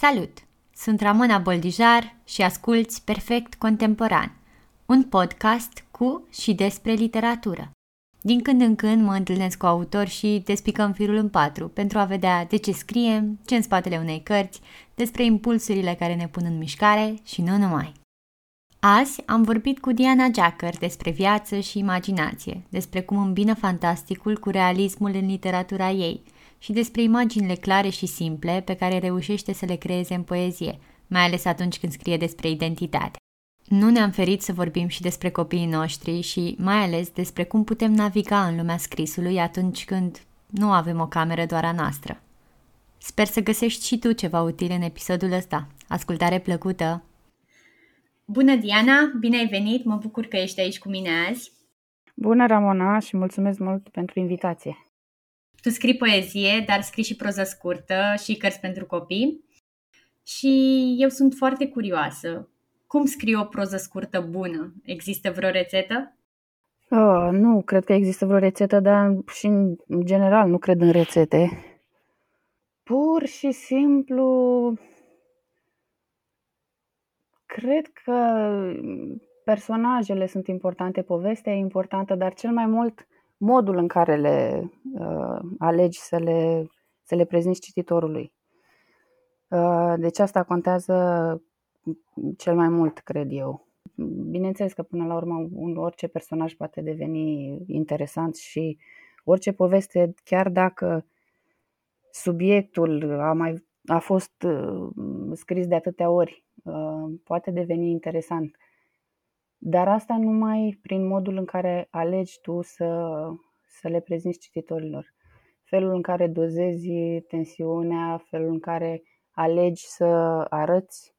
Salut! Sunt Ramona Boldijar și asculți Perfect Contemporan, un podcast cu și despre literatură. Din când în când mă întâlnesc cu autori și despicăm firul în patru pentru a vedea de ce scriem, ce în spatele unei cărți, despre impulsurile care ne pun în mișcare și nu numai. Azi am vorbit cu Diana Jacker despre viață și imaginație, despre cum îmbină fantasticul cu realismul în literatura ei și despre imaginile clare și simple pe care reușește să le creeze în poezie, mai ales atunci când scrie despre identitate. Nu ne-am ferit să vorbim și despre copiii noștri și mai ales despre cum putem naviga în lumea scrisului atunci când nu avem o cameră doar a noastră. Sper să găsești și tu ceva util în episodul ăsta. Ascultare plăcută! Bună, Diana! Bine ai venit! Mă bucur că ești aici cu mine azi. Bună, Ramona, și mulțumesc mult pentru invitație. Tu scrii poezie, dar scrii și proză scurtă și cărți pentru copii. Și eu sunt foarte curioasă. Cum scrii o proză scurtă bună? Există vreo rețetă? Oh, nu cred că există vreo rețetă, dar și în general nu cred în rețete. Pur și simplu Cred că personajele sunt importante, povestea e importantă, dar cel mai mult modul în care le uh, alegi să le, să le prezinți cititorului. Uh, deci asta contează cel mai mult, cred eu. Bineînțeles că până la urmă un, orice personaj poate deveni interesant și orice poveste, chiar dacă subiectul a mai a fost uh, scris de atâtea ori Uh, poate deveni interesant. Dar asta numai prin modul în care alegi tu să, să le prezinți cititorilor. Felul în care dozezi tensiunea, felul în care alegi să arăți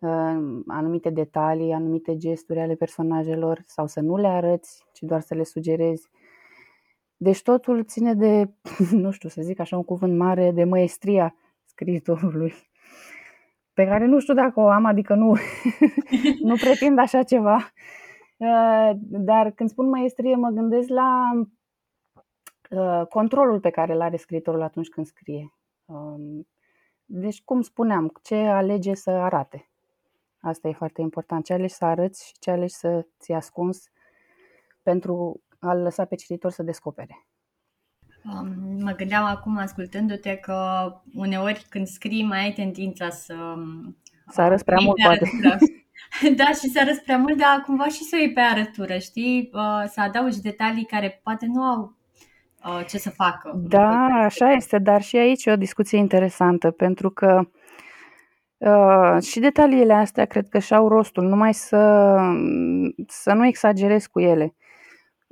uh, anumite detalii, anumite gesturi ale personajelor sau să nu le arăți, ci doar să le sugerezi. Deci totul ține de, nu știu să zic așa un cuvânt mare, de măestria scriitorului pe care nu știu dacă o am, adică nu, nu pretind așa ceva. Uh, dar când spun maestrie, mă gândesc la uh, controlul pe care îl are scriitorul atunci când scrie. Um, deci, cum spuneam, ce alege să arate. Asta e foarte important. Ce alegi să arăți și ce alegi să ți ascuns pentru a-l lăsa pe cititor să descopere. Um, mă gândeam acum, ascultându-te, că uneori când scrii mai ai tendința să... Să arăți prea mult, poate. da, și să arăți prea mult, dar cumva și să o iei pe arătură, știi? Uh, să adaugi detalii care poate nu au uh, ce să facă. Da, așa este, dar și aici e o discuție interesantă, pentru că Uh, și detaliile astea cred că și-au rostul, numai să, să nu exagerez cu ele.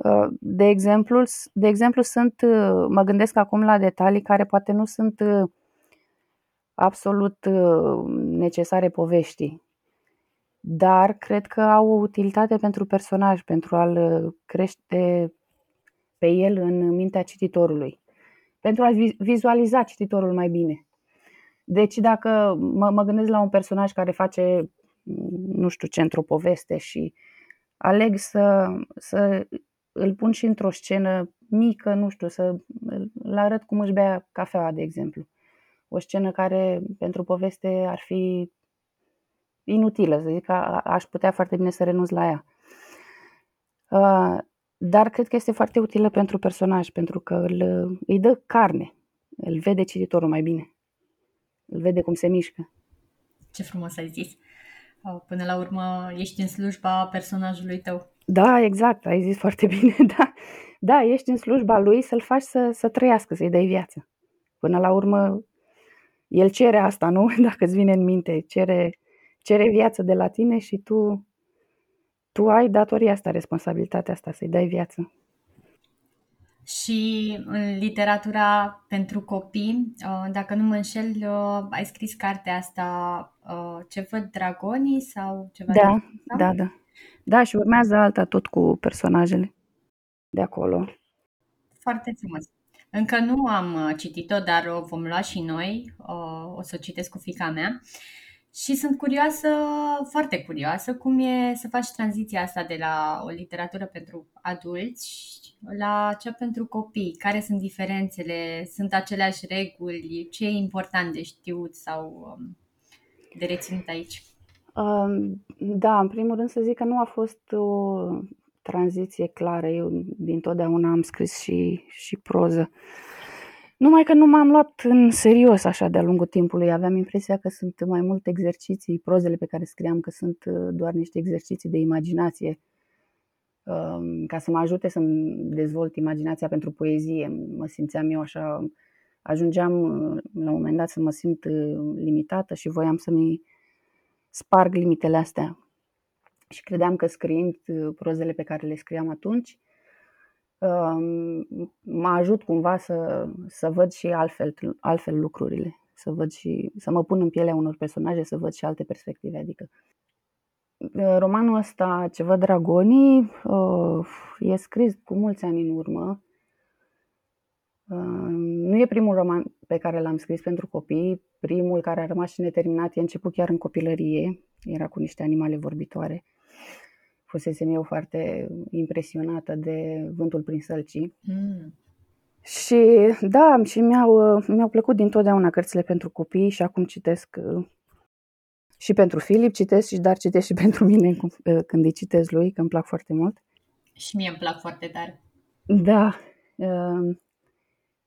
Uh, de exemplu, de exemplu, sunt, uh, mă gândesc acum la detalii care poate nu sunt uh, absolut necesare poveștii, dar cred că au o utilitate pentru personaj, pentru a-l crește pe el în mintea cititorului, pentru a vizualiza cititorul mai bine. Deci dacă mă, mă gândesc la un personaj care face, nu știu ce, într-o poveste și aleg să, să îl pun și într-o scenă mică, nu știu, să îl arăt cum își bea cafeaua, de exemplu. O scenă care pentru poveste ar fi inutilă, să zic că aș putea foarte bine să renunț la ea. Dar cred că este foarte utilă pentru personaj, pentru că îl, îi dă carne, îl vede cititorul mai bine, îl vede cum se mișcă. Ce frumos ai zis! Până la urmă ești în slujba personajului tău. Da, exact, ai zis foarte bine, da. Da, ești în slujba lui să-l faci să, să trăiască, să-i dai viață. Până la urmă, el cere asta, nu? Dacă îți vine în minte, cere, cere viață de la tine și tu, tu ai datoria asta, responsabilitatea asta, să-i dai viață. Și în literatura pentru copii, uh, dacă nu mă înșel, uh, ai scris cartea asta uh, Ce văd dragonii sau ceva da, de Da, da. Da, și urmează alta tot cu personajele de acolo. Foarte frumos. Încă nu am citit-o, dar o vom lua și noi. O, o să o citesc cu fica mea. Și sunt curioasă, foarte curioasă, cum e să faci tranziția asta de la o literatură pentru adulți la cea pentru copii. Care sunt diferențele? Sunt aceleași reguli? Ce e important de știut sau um, de reținut aici? Um, da, în primul rând să zic că nu a fost o tranziție clară. Eu din totdeauna am scris și, și proză. Numai că nu m-am luat în serios așa de-a lungul timpului. Aveam impresia că sunt mai multe exerciții, prozele pe care scriam, că sunt uh, doar niște exerciții de imaginație um, ca să mă ajute să-mi dezvolt imaginația pentru poezie. Mă simțeam eu așa, ajungeam uh, la un moment dat să mă simt uh, limitată și voiam să-mi sparg limitele astea. Și credeam că scriind prozele pe care le scriam atunci, mă ajut cumva să, să văd și altfel, altfel lucrurile, să văd și să mă pun în pielea unor personaje, să văd și alte perspective. Adică romanul ăsta, Ce văd dragonii, e scris cu mulți ani în urmă. Nu e primul roman pe care l-am scris pentru copii. Primul care a rămas și neterminat e început chiar în copilărie. Era cu niște animale vorbitoare fusesem eu foarte impresionată de vântul prin sălcii. Mm. Și da, și mi-au, mi-au plăcut dintotdeauna cărțile pentru copii și acum citesc uh, și pentru Filip citesc, și dar citesc și pentru mine uh, când îi citesc lui, că îmi plac foarte mult. Și mie îmi plac foarte tare. Da.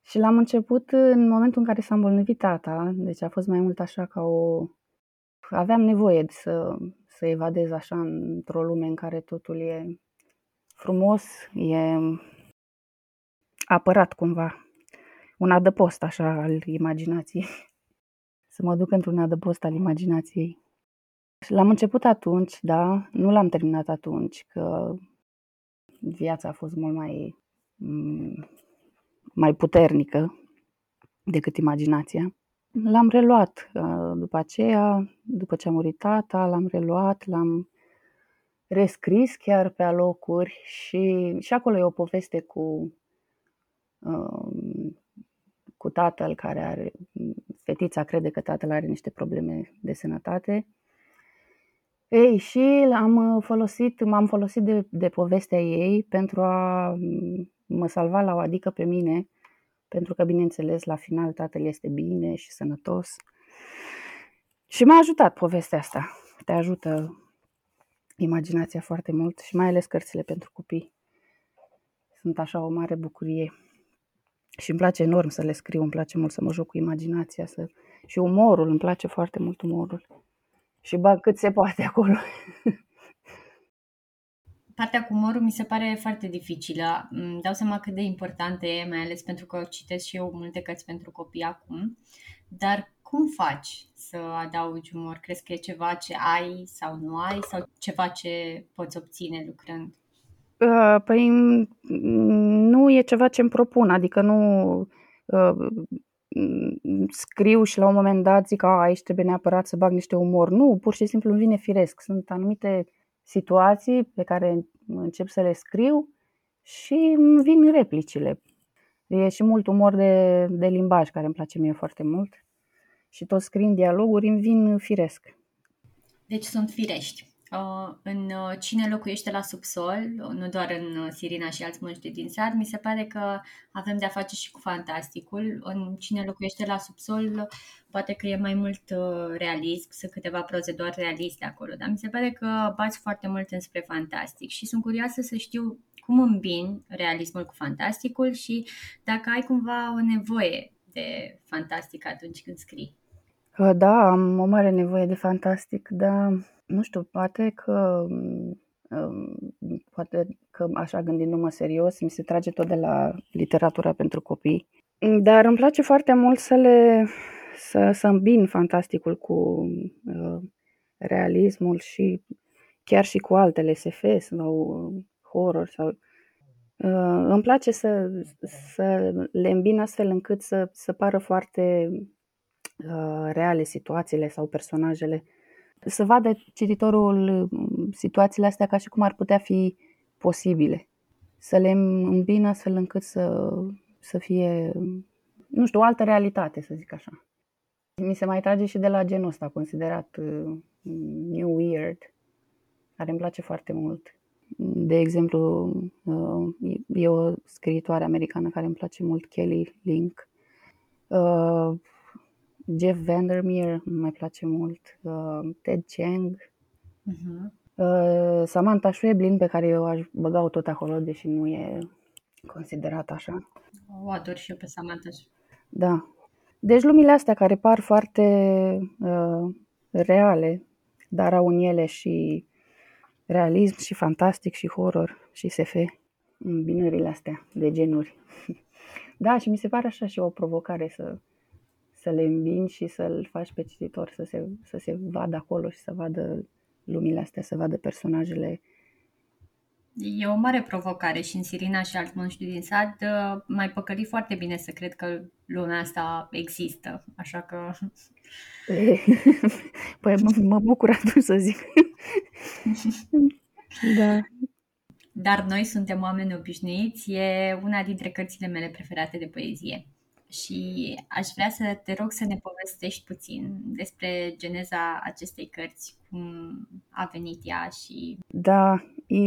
Uh, și l-am început în momentul în care s-a îmbolnăvit tata, deci a fost mai mult așa ca o... Aveam nevoie să, să evadez așa într-o lume în care totul e frumos, e apărat cumva. Un adăpost așa al imaginației. Să mă duc într-un adăpost al imaginației. L-am început atunci, da, nu l-am terminat atunci, că viața a fost mult mai, mm, mai puternică decât imaginația. L-am reluat uh, după aceea, după ce a murit tata, l-am reluat, l-am rescris chiar pe alocuri și, și acolo e o poveste cu, um, cu tatăl care are, fetița crede că tatăl are niște probleme de sănătate. Ei, și am folosit, m-am folosit de, de povestea ei pentru a mă salva la o adică pe mine pentru că, bineînțeles, la final tatăl este bine și sănătos. Și m-a ajutat povestea asta. Te ajută imaginația foarte mult și mai ales cărțile pentru copii. Sunt așa o mare bucurie. Și îmi place enorm să le scriu, îmi place mult să mă joc cu imaginația să... și umorul, îmi place foarte mult umorul. Și bag cât se poate acolo. partea cu umorul mi se pare foarte dificilă. Îmi dau seama cât de importantă e, mai ales pentru că citesc și eu multe cărți pentru copii acum. Dar cum faci să adaugi umor? Crezi că e ceva ce ai sau nu ai sau ceva ce poți obține lucrând? Uh, păi nu e ceva ce îmi propun, adică nu uh, scriu și la un moment dat zic că aici trebuie neapărat să bag niște umor. Nu, pur și simplu îmi vine firesc. Sunt anumite situații pe care încep să le scriu și îmi vin replicile. E și mult umor de, de limbaj care îmi place mie foarte mult și tot scriind dialoguri îmi vin firesc. Deci sunt firești. Uh, în uh, Cine locuiește la subsol, nu doar în uh, Sirina și alți măști din sat, mi se pare că avem de-a face și cu fantasticul. În Cine locuiește la subsol, poate că e mai mult realism, sunt câteva proze doar realiste acolo, dar mi se pare că bați foarte mult înspre fantastic și sunt curioasă să știu cum îmbin realismul cu fantasticul și dacă ai cumva o nevoie de fantastic atunci când scrii. Da, am o mare nevoie de fantastic, dar nu știu, poate că um, poate că așa gândindu-mă serios, mi se trage tot de la literatura pentru copii. Dar îmi place foarte mult să le să, să îmbin fantasticul cu uh, realismul și chiar și cu altele SF sau horror sau uh, îmi place să, să le îmbin astfel încât să, să pară foarte uh, reale situațiile sau personajele să vadă cititorul mm, situațiile astea ca și cum ar putea fi posibile. Să le îmbină astfel încât să, să fie, nu știu, o altă realitate, să zic așa. Mi se mai trage și de la genul ăsta, considerat uh, new weird, care îmi place foarte mult. De exemplu, uh, e o scriitoare americană care îmi place mult, Kelly Link. Uh, Jeff Vandermeer îmi mai place mult. Uh, Ted Chiang. Uh-huh. Uh, Samantha Schweblin, pe care eu aș băga-o tot acolo, deși nu e considerat așa. O ador și eu pe Samantha. Da. Deci lumile astea care par foarte uh, reale, dar au în ele și realism și fantastic și horror și SF, binările astea de genuri. Da, și mi se pare așa și o provocare să, să le îmbini și să-l faci pe cititor să se, să se vadă acolo și să vadă lumile astea, să vadă personajele E o mare provocare și în Sirina și alt monștri din sat uh, mai păcălit foarte bine să cred că lumea asta există, așa că... Păi mă, mă bucur atunci să zic. da. Dar noi suntem oameni obișnuiți, e una dintre cărțile mele preferate de poezie. Și aș vrea să te rog să ne povestești puțin despre geneza acestei cărți, cum a venit ea și... Da,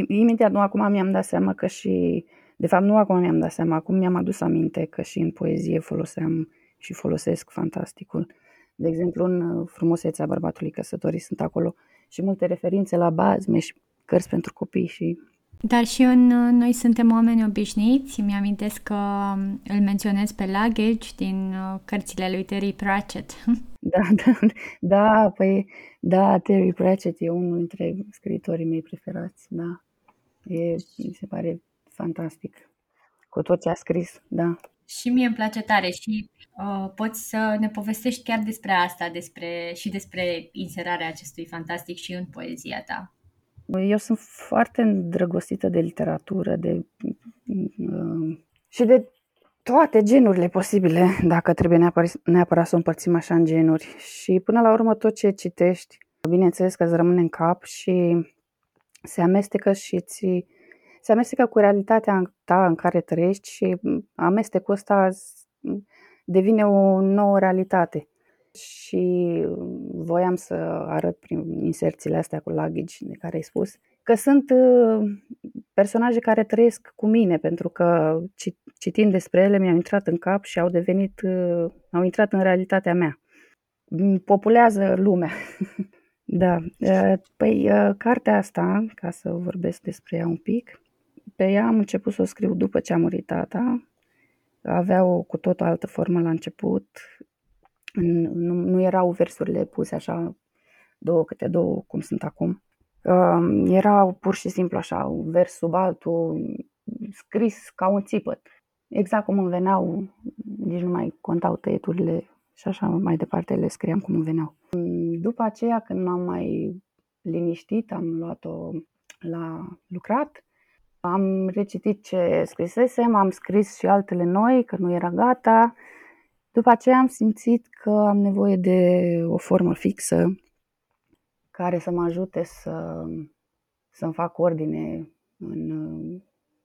imediat, nu acum mi-am dat seama că și... De fapt, nu acum mi-am dat seama, acum mi-am adus aminte că și în poezie foloseam și folosesc fantasticul. De exemplu, în Frumusețea bărbatului căsătorii sunt acolo și multe referințe la bazme și cărți pentru copii și dar și în Noi suntem oameni obișnuiți, mi-amintesc că îl menționez pe Luggage din uh, cărțile lui Terry Pratchett. Da, da, da, păi, da, Terry Pratchett e unul dintre scriitorii mei preferați, da. E, mi se pare fantastic cu tot ce a scris, da. Și mie îmi place tare și uh, poți să ne povestești chiar despre asta, despre și despre inserarea acestui fantastic și în poezia ta. Eu sunt foarte îndrăgostită de literatură de, uh, și de toate genurile posibile, dacă trebuie neapărat, neapărat să o împărțim așa în genuri. Și până la urmă tot ce citești, bineînțeles că îți rămâne în cap și se amestecă și ți, se amestecă cu realitatea ta în care trăiești și amestecul ăsta devine o nouă realitate și voiam să arăt prin inserțiile astea cu luggage de care ai spus că sunt uh, personaje care trăiesc cu mine pentru că citind despre ele mi-au intrat în cap și au devenit, uh, au intrat în realitatea mea. Populează lumea. da. Uh, păi, cartea asta, ca să vorbesc despre ea un pic, pe ea am început să o scriu după ce a murit tata. Avea o cu tot o altă formă la început nu, nu erau versurile puse așa, două câte două, cum sunt acum. Uh, erau pur și simplu așa, un vers sub altul, scris ca un țipăt. Exact cum îmi veneau, nici nu mai contau tăieturile și așa mai departe le scriam cum îmi veneau. După aceea, când m-am mai liniștit, am luat-o la lucrat, am recitit ce scrisesem, am scris și altele noi, că nu era gata, după aceea am simțit că am nevoie de o formă fixă care să mă ajute să, să-mi fac ordine în,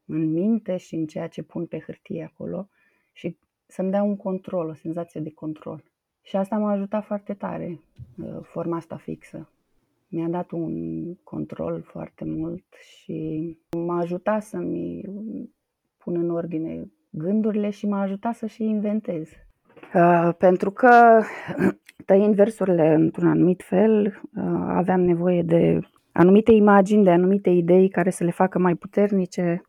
în minte și în ceea ce pun pe hârtie acolo și să-mi dea un control, o senzație de control. Și asta m-a ajutat foarte tare, uh, forma asta fixă. Mi-a dat un control foarte mult și m-a ajutat să-mi pun în ordine gândurile și m-a ajutat să și inventez. Uh, pentru că tăind versurile într-un anumit fel, uh, aveam nevoie de anumite imagini, de anumite idei care să le facă mai puternice,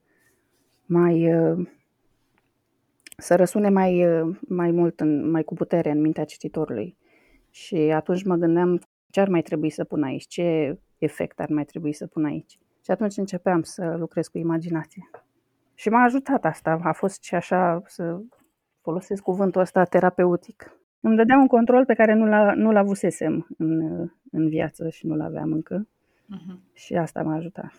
mai uh, să răsune mai, mai mult, mai cu putere în mintea cititorului. Și atunci mă gândeam ce ar mai trebui să pun aici, ce efect ar mai trebui să pun aici. Și atunci începeam să lucrez cu imaginație. Și m-a ajutat asta, a fost și așa să folosesc cuvântul ăsta terapeutic. Îmi dădea un control pe care nu-l, nu-l avusesem în, în viață și nu-l aveam încă. Uh-huh. Și asta m-a ajutat.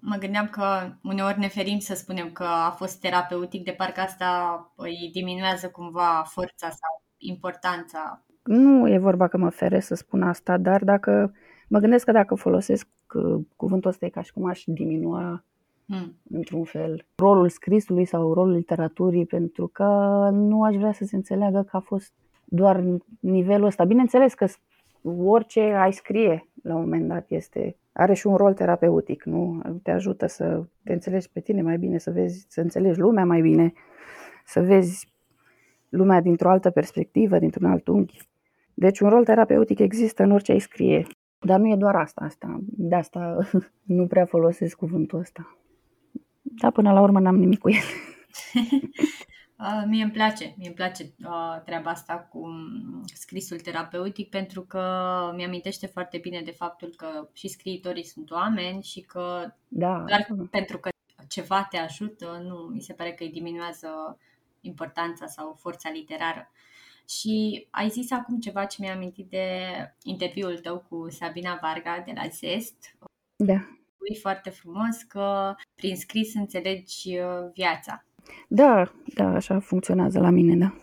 Mă gândeam că uneori ne ferim să spunem că a fost terapeutic, de parcă asta îi diminuează cumva forța sau importanța. Nu e vorba că mă feresc să spun asta, dar dacă mă gândesc că dacă folosesc uh, cuvântul ăsta e ca și cum aș diminua mm. într-un fel, rolul scrisului sau rolul literaturii, pentru că nu aș vrea să se înțeleagă că a fost doar nivelul ăsta. Bineînțeles că orice ai scrie la un moment dat este are și un rol terapeutic, nu? Te ajută să te înțelegi pe tine mai bine, să vezi, să înțelegi lumea mai bine, să vezi lumea dintr-o altă perspectivă, dintr-un alt unghi. Deci un rol terapeutic există în orice ai scrie. Dar nu e doar asta, asta. De asta nu prea folosesc cuvântul ăsta. Dar până la urmă n-am nimic cu el. Uh, mie îmi place, mie îmi place uh, treaba asta cu mm, scrisul terapeutic pentru că mi-amintește foarte bine de faptul că și scriitorii sunt oameni și că da. doar pentru că ceva te ajută, nu mi se pare că îi diminuează importanța sau forța literară. Și ai zis acum ceva ce mi-a amintit de interviul tău cu Sabina Varga de la Zest. Da. E foarte frumos că prin scris înțelegi uh, viața da, da, așa funcționează la mine, da.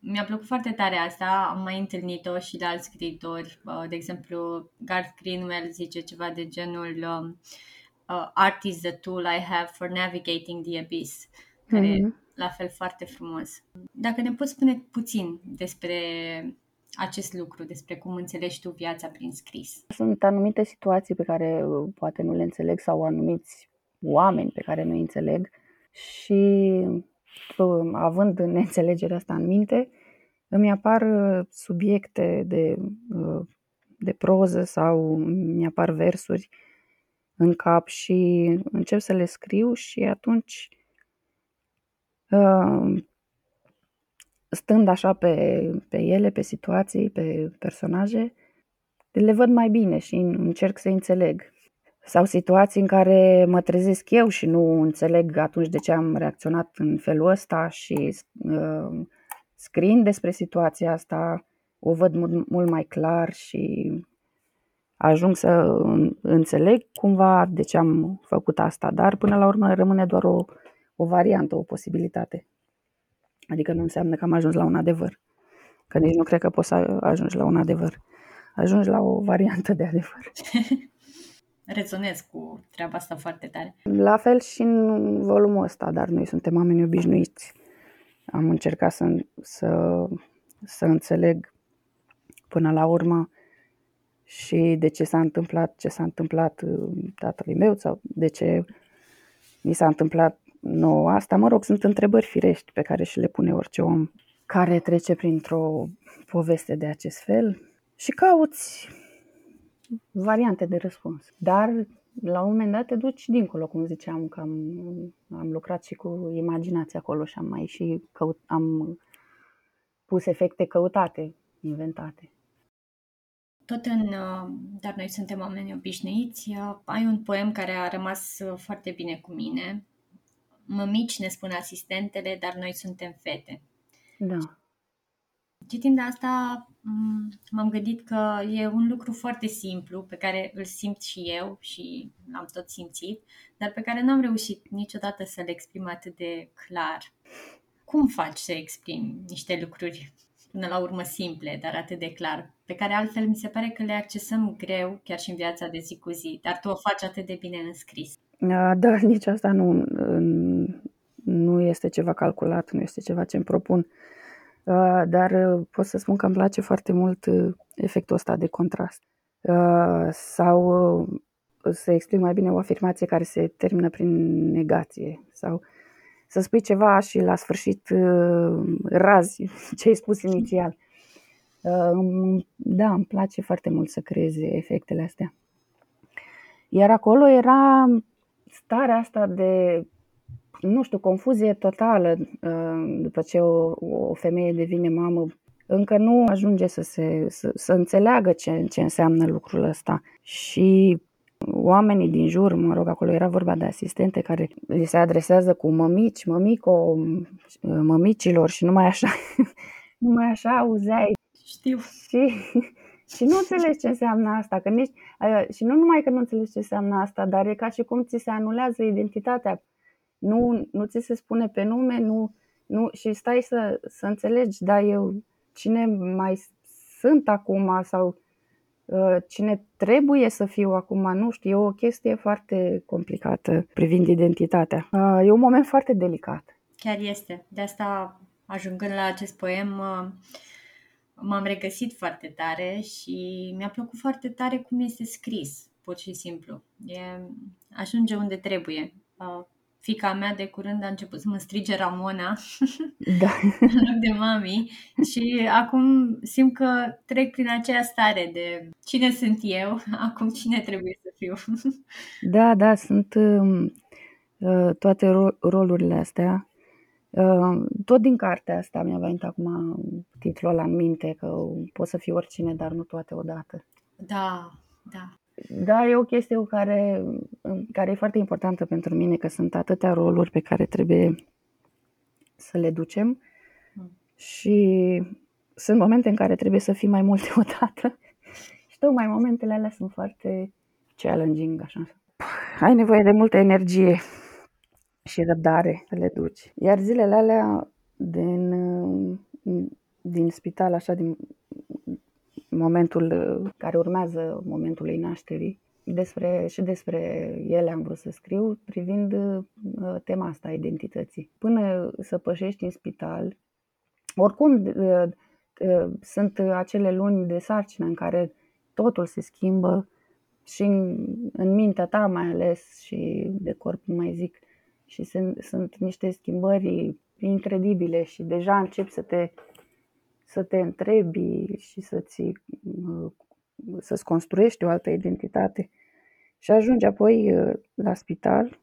Mi-a plăcut foarte tare asta, am mai întâlnit-o și de alți scriitori. De exemplu, Garth Greenwell zice ceva de genul um, uh, Art is the tool I have for navigating the abyss, care mm-hmm. la fel foarte frumos. Dacă ne poți spune puțin despre acest lucru, despre cum înțelegi tu viața prin scris. Sunt anumite situații pe care uh, poate nu le înțeleg sau anumiți oameni pe care nu îi înțeleg și având neînțelegerea asta în minte, îmi apar uh, subiecte de, uh, de proză sau mi apar versuri în cap și încep să le scriu și atunci uh, stând așa pe, pe ele, pe situații, pe personaje, le văd mai bine și încerc să înțeleg sau situații în care mă trezesc eu și nu înțeleg atunci de ce am reacționat în felul ăsta și uh, scriind despre situația asta o văd mult, mult mai clar și ajung să înțeleg cumva de ce am făcut asta, dar până la urmă rămâne doar o, o variantă, o posibilitate. Adică nu înseamnă că am ajuns la un adevăr. Că nici nu cred că poți să ajungi la un adevăr. Ajungi la o variantă de adevăr. rezonez cu treaba asta foarte tare. La fel și în volumul ăsta, dar noi suntem oameni obișnuiți. Am încercat să, să, să înțeleg până la urmă și de ce s-a întâmplat ce s-a întâmplat uh, tatălui meu sau de ce mi s-a întâmplat nouă asta. Mă rog, sunt întrebări firești pe care și le pune orice om care trece printr-o poveste de acest fel și cauți variante de răspuns. Dar la un moment dat te duci dincolo, cum ziceam, că am, am lucrat și cu imaginația acolo și am mai și căut, am pus efecte căutate, inventate. Tot în uh, Dar noi suntem oameni obișnuiți, uh, ai un poem care a rămas uh, foarte bine cu mine. Mămici ne spun asistentele, dar noi suntem fete. Da. Citind asta, m-am gândit că e un lucru foarte simplu pe care îl simt și eu și l-am tot simțit, dar pe care n-am reușit niciodată să-l exprim atât de clar. Cum faci să exprimi niște lucruri până la urmă simple, dar atât de clar, pe care altfel mi se pare că le accesăm greu chiar și în viața de zi cu zi, dar tu o faci atât de bine în scris. Da, nici asta nu, nu este ceva calculat, nu este ceva ce îmi propun. Uh, dar uh, pot să spun că îmi place foarte mult uh, efectul ăsta de contrast. Sau să explic mai bine o afirmație care se termină prin negație sau să spui ceva și la sfârșit razi ce ai spus inițial. Da, îmi place foarte mult să creeze efectele astea. Iar acolo era starea asta de nu știu, confuzie totală uh, după ce o, o femeie devine mamă. Încă nu ajunge să, se, să, să înțeleagă ce, ce înseamnă lucrul ăsta. Și oamenii din jur, mă rog, acolo era vorba de asistente care li se adresează cu mămici, mămico, mămicilor și numai așa, numai așa auzeai. Știu. Și, și nu înțelegi ce înseamnă asta, că nici, și nu numai că nu înțelegi ce înseamnă asta, dar e ca și cum ți se anulează identitatea nu, nu ți se spune pe nume, nu, nu, și stai să, să înțelegi, da, eu cine mai sunt acum sau uh, cine trebuie să fiu acum, nu știu, e o chestie foarte complicată privind identitatea. Uh, e un moment foarte delicat. Chiar este. De asta, ajungând la acest poem, uh, m-am regăsit foarte tare și mi-a plăcut foarte tare cum este scris, pur și simplu. E, ajunge unde trebuie. Fica mea de curând a început să mă strige Ramona da. în loc de mami și acum simt că trec prin aceea stare de cine sunt eu, acum cine trebuie să fiu. Da, da, sunt uh, toate ro- rolurile astea Ehm, tot din cartea asta mi-a venit acum titlul ăla în minte, că poți să fii oricine, dar nu toate odată. Da, da. Da, e o chestie care, care e foarte importantă pentru mine, că sunt atâtea roluri pe care trebuie să le ducem mm. și sunt momente în care trebuie să fii mai multe odată și tocmai momentele alea sunt foarte challenging, așa. Ai nevoie de multă energie și răbdare să le duci. Iar zilele alea din, din spital, așa, din momentul care urmează momentului nașterii, despre, și despre ele am vrut să scriu, privind uh, tema asta a identității. Până să pășești în spital, oricum uh, uh, sunt acele luni de sarcină în care totul se schimbă și în, în mintea ta mai ales și de corp, nu mai zic, și sunt, sunt niște schimbări incredibile și deja începi să te, să te întrebi și să-ți, să-ți construiești o altă identitate. Și ajungi apoi uh, la spital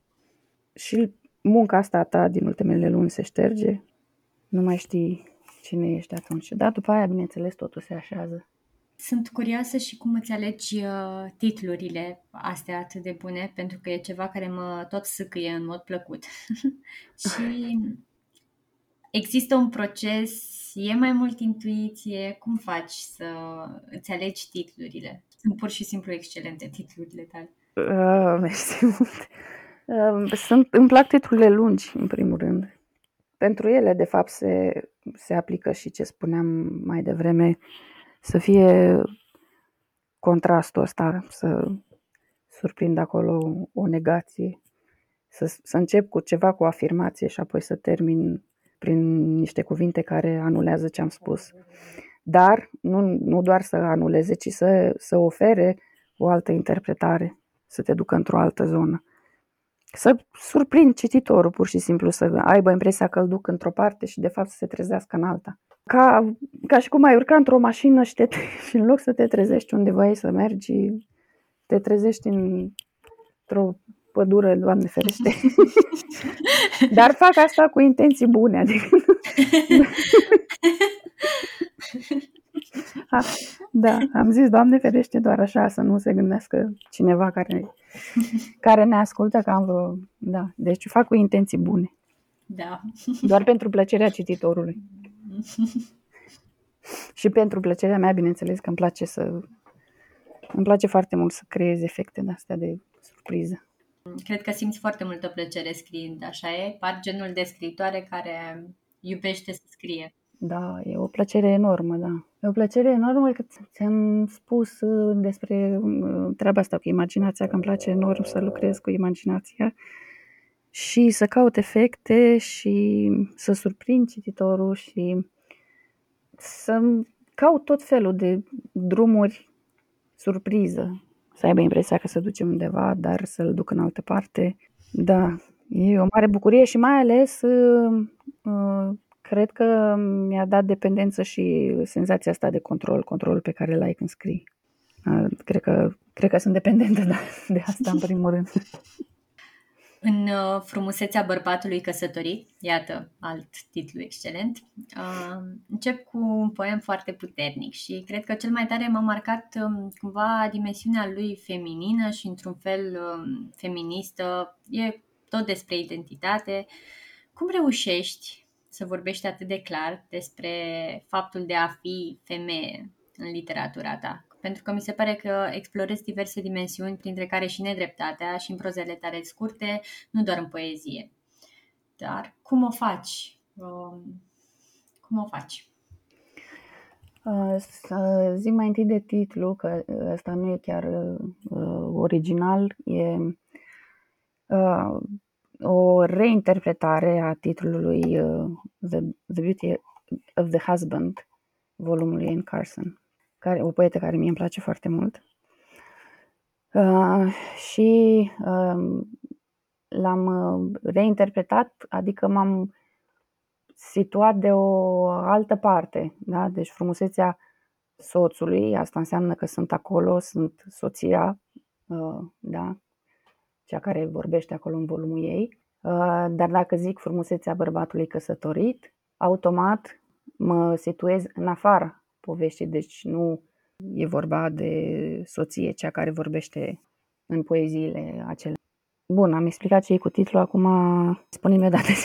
și munca asta a ta din ultimele luni se șterge, nu mai știi cine ești atunci. Dar după aia, bineînțeles, totul se așează. Sunt curioasă și cum îți alegi uh, titlurile astea atât de bune, pentru că e ceva care mă tot sâcâie în mod plăcut. și există un proces, e mai mult intuiție, cum faci să îți alegi titlurile? Sunt pur și simplu excelente titlurile tale. Uh, mersi mult. Uh, sunt, îmi plac titlurile lungi, în primul rând. Pentru ele, de fapt, se, se aplică și ce spuneam mai devreme, să fie contrastul ăsta, să surprind acolo o negație, să, să încep cu ceva, cu o afirmație și apoi să termin prin niște cuvinte care anulează ce am spus. Dar nu, nu doar să anuleze, ci să, să ofere o altă interpretare, să te ducă într-o altă zonă. Să surprind cititorul, pur și simplu, să aibă impresia că îl duc într-o parte și de fapt să se trezească în alta ca, ca și cum ai urca într-o mașină și, te, și în loc să te trezești unde vrei să mergi, te trezești într-o pădure, Doamne ferește. Dar fac asta cu intenții bune, adică... da, am zis, Doamne ferește, doar așa, să nu se gândească cineva care, care ne ascultă că am vreo... Da, deci fac cu intenții bune. Da. Doar pentru plăcerea cititorului. și pentru plăcerea mea, bineînțeles că îmi place să îmi place foarte mult să creez efecte de astea de surpriză. Cred că simți foarte multă plăcere scriind, așa e? Par genul de scriitoare care iubește să scrie. Da, e o plăcere enormă, da. E o plăcere enormă că ți-am spus uh, despre uh, treaba asta cu imaginația, că îmi place enorm să lucrez cu imaginația și să caut efecte și să surprind cititorul și să caut tot felul de drumuri surpriză, să aibă impresia că se duce undeva, dar să-l duc în altă parte. Da, e o mare bucurie și mai ales uh, uh, cred că mi-a dat dependență și senzația asta de control, controlul pe care îl ai când scrii. Uh, cred că, cred că sunt dependentă de, de asta în primul rând. În uh, frumusețea bărbatului căsătorit, iată alt titlu excelent, uh, încep cu un poem foarte puternic și cred că cel mai tare m-a marcat um, cumva dimensiunea lui feminină și într-un fel um, feministă, e tot despre identitate. Cum reușești să vorbești atât de clar despre faptul de a fi femeie în literatura ta? Pentru că mi se pare că explorezi diverse dimensiuni, printre care și nedreptatea și în prozele tale scurte, nu doar în poezie. Dar cum o faci? Um, cum o faci? Uh, să zic mai întâi de titlu, că ăsta nu e chiar uh, original, e uh, o reinterpretare a titlului uh, the, the Beauty of the Husband, volumului Anne Carson, care, o poetă care mie îmi place foarte mult. Uh, și uh, l-am uh, reinterpretat, adică m-am situat de o altă parte. Da? Deci frumusețea soțului, asta înseamnă că sunt acolo, sunt soția, uh, da? cea care vorbește acolo în volumul ei. Uh, dar dacă zic frumusețea bărbatului căsătorit, automat mă situez în afara poveștii, deci nu e vorba de soție, cea care vorbește în poeziile acelea. Bun, am explicat ce e cu titlul, acum spune-mi odată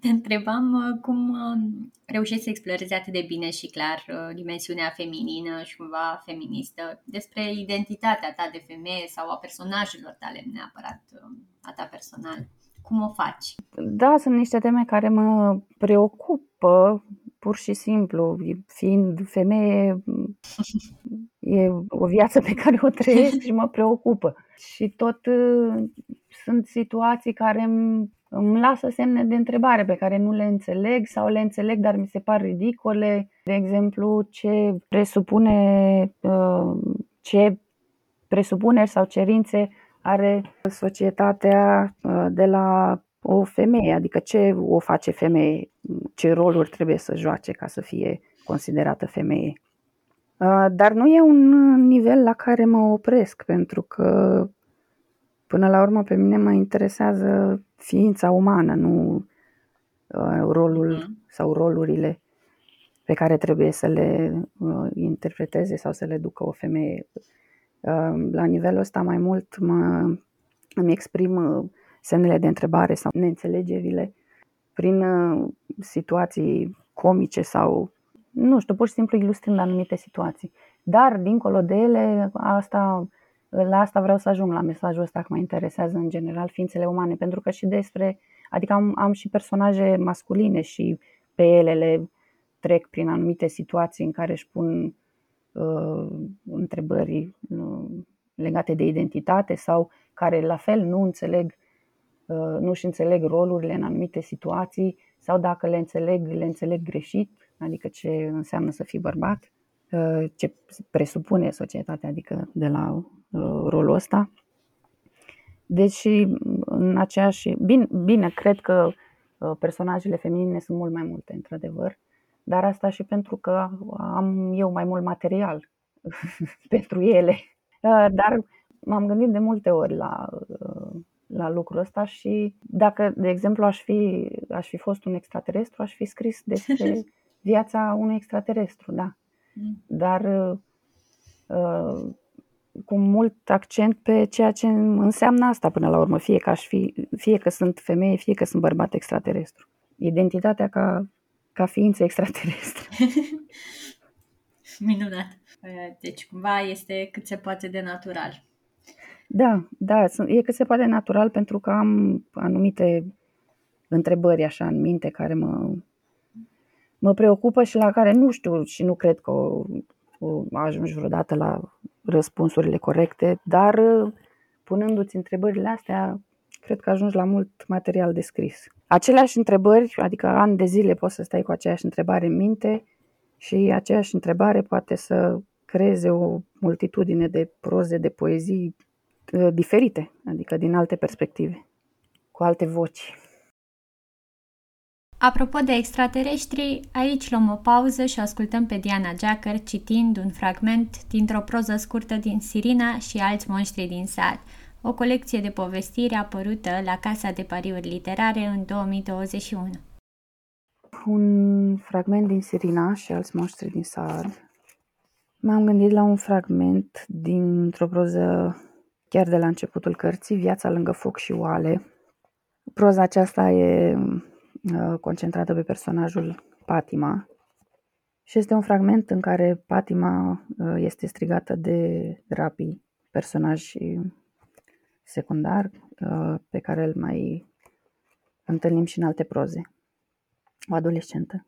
Te întrebam uh, cum uh, reușești să explorezi atât de bine și clar uh, dimensiunea feminină și cumva feministă despre identitatea ta de femeie sau a personajelor tale, neapărat a ta personal. Cum o faci? Da, sunt niște teme care mă preocupă pur și simplu, fiind femeie, e o viață pe care o trăiesc și mă preocupă. Și tot sunt situații care îmi, îmi lasă semne de întrebare pe care nu le înțeleg sau le înțeleg, dar mi se par ridicole. De exemplu, ce presupune, uh, ce presupuneri sau cerințe are societatea uh, de la o femeie, adică ce o face femeie, ce roluri trebuie să joace ca să fie considerată femeie. Uh, dar nu e un nivel la care mă opresc, pentru că Până la urmă, pe mine mă interesează ființa umană, nu uh, rolul mm-hmm. sau rolurile pe care trebuie să le uh, interpreteze sau să le ducă o femeie. Uh, la nivelul ăsta mai mult mă, îmi exprim uh, semnele de întrebare sau neînțelegerile prin uh, situații comice sau, nu știu, pur și simplu ilustrând anumite situații. Dar, dincolo de ele, asta la asta vreau să ajung, la mesajul ăsta că mă interesează în general ființele umane, pentru că și despre, adică am, am și personaje masculine și pe ele le trec prin anumite situații în care își pun uh, întrebări uh, legate de identitate sau care la fel nu înțeleg uh, nu își înțeleg rolurile în anumite situații sau dacă le înțeleg, le înțeleg greșit, adică ce înseamnă să fii bărbat, uh, ce presupune societatea, adică de la Uh, rolul ăsta. Deci, în aceeași. Bine, bine, cred că uh, personajele feminine sunt mult mai multe, într-adevăr, dar asta și pentru că am eu mai mult material pentru ele. Uh, dar m-am gândit de multe ori la, la lucrul ăsta și dacă, de exemplu, aș fi, aș fi fost un extraterestru, aș fi scris despre viața unui extraterestru, da. Mm. Dar cu mult accent pe ceea ce înseamnă asta până la urmă, fie că, aș fi, fie că sunt femeie, fie că sunt bărbat extraterestru. Identitatea ca, ca ființă extraterestru. Minunat. Deci cumva este cât se poate de natural. Da, da, e cât se poate natural pentru că am anumite întrebări așa în minte care mă, mă preocupă și la care nu știu și nu cred că o, o ajungi vreodată la răspunsurile corecte, dar uh, punându-ți întrebările astea, cred că ajungi la mult material de scris. Aceleași întrebări, adică ani de zile poți să stai cu aceeași întrebare în minte și aceeași întrebare poate să creeze o multitudine de proze, de poezii uh, diferite, adică din alte perspective, cu alte voci. Apropo de extraterestri, aici luăm o pauză și ascultăm pe Diana Jacker citind un fragment dintr-o proză scurtă din Sirina și alți monștri din sat, o colecție de povestiri apărută la Casa de Pariuri Literare în 2021. Un fragment din Sirina și alți monștri din sat. M-am gândit la un fragment dintr-o proză chiar de la începutul cărții, Viața lângă foc și oale. Proza aceasta e Uh, concentrată pe personajul Patima. Și este un fragment în care Patima uh, este strigată de Rapi, personaj secundar uh, pe care îl mai întâlnim și în alte proze. O adolescentă.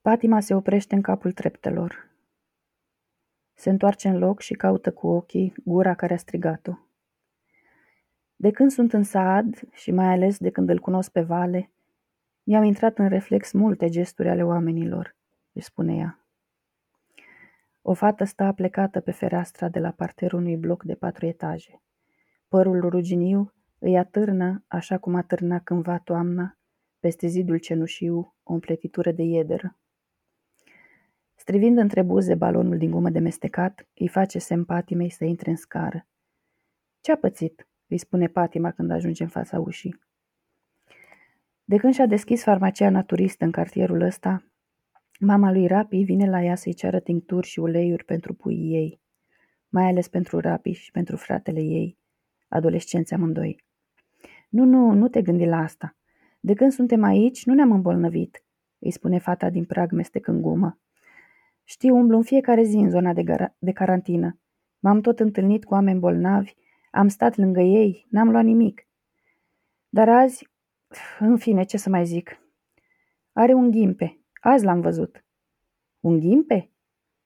Patima se oprește în capul treptelor. Se întoarce în loc și caută cu ochii gura care a strigat-o. De când sunt în Saad și mai ales de când îl cunosc pe Vale, Mi-au intrat în reflex multe gesturi ale oamenilor, își spune ea. O fată stă aplecată pe fereastra de la parterul unui bloc de patru etaje. Părul ruginiu îi atârnă, așa cum atârna cândva toamna, peste zidul cenușiu, o împletitură de iederă. Strivind între buze balonul din gumă de mestecat, îi face semn Patimei să intre în scară. Ce-a pățit?" îi spune Patima când ajunge în fața ușii. De când și-a deschis farmacia naturistă în cartierul ăsta, mama lui Rapi vine la ea să-i ceară tincturi și uleiuri pentru puii ei, mai ales pentru Rapi și pentru fratele ei, adolescenți amândoi. Nu, nu, nu te gândi la asta. De când suntem aici, nu ne-am îmbolnăvit, îi spune fata din prag mestecând gumă. Știu, umblu în fiecare zi în zona de, gar- de carantină. M-am tot întâlnit cu oameni bolnavi, am stat lângă ei, n-am luat nimic. Dar azi, în fine, ce să mai zic? Are un ghimpe. Azi l-am văzut. Un ghimpe?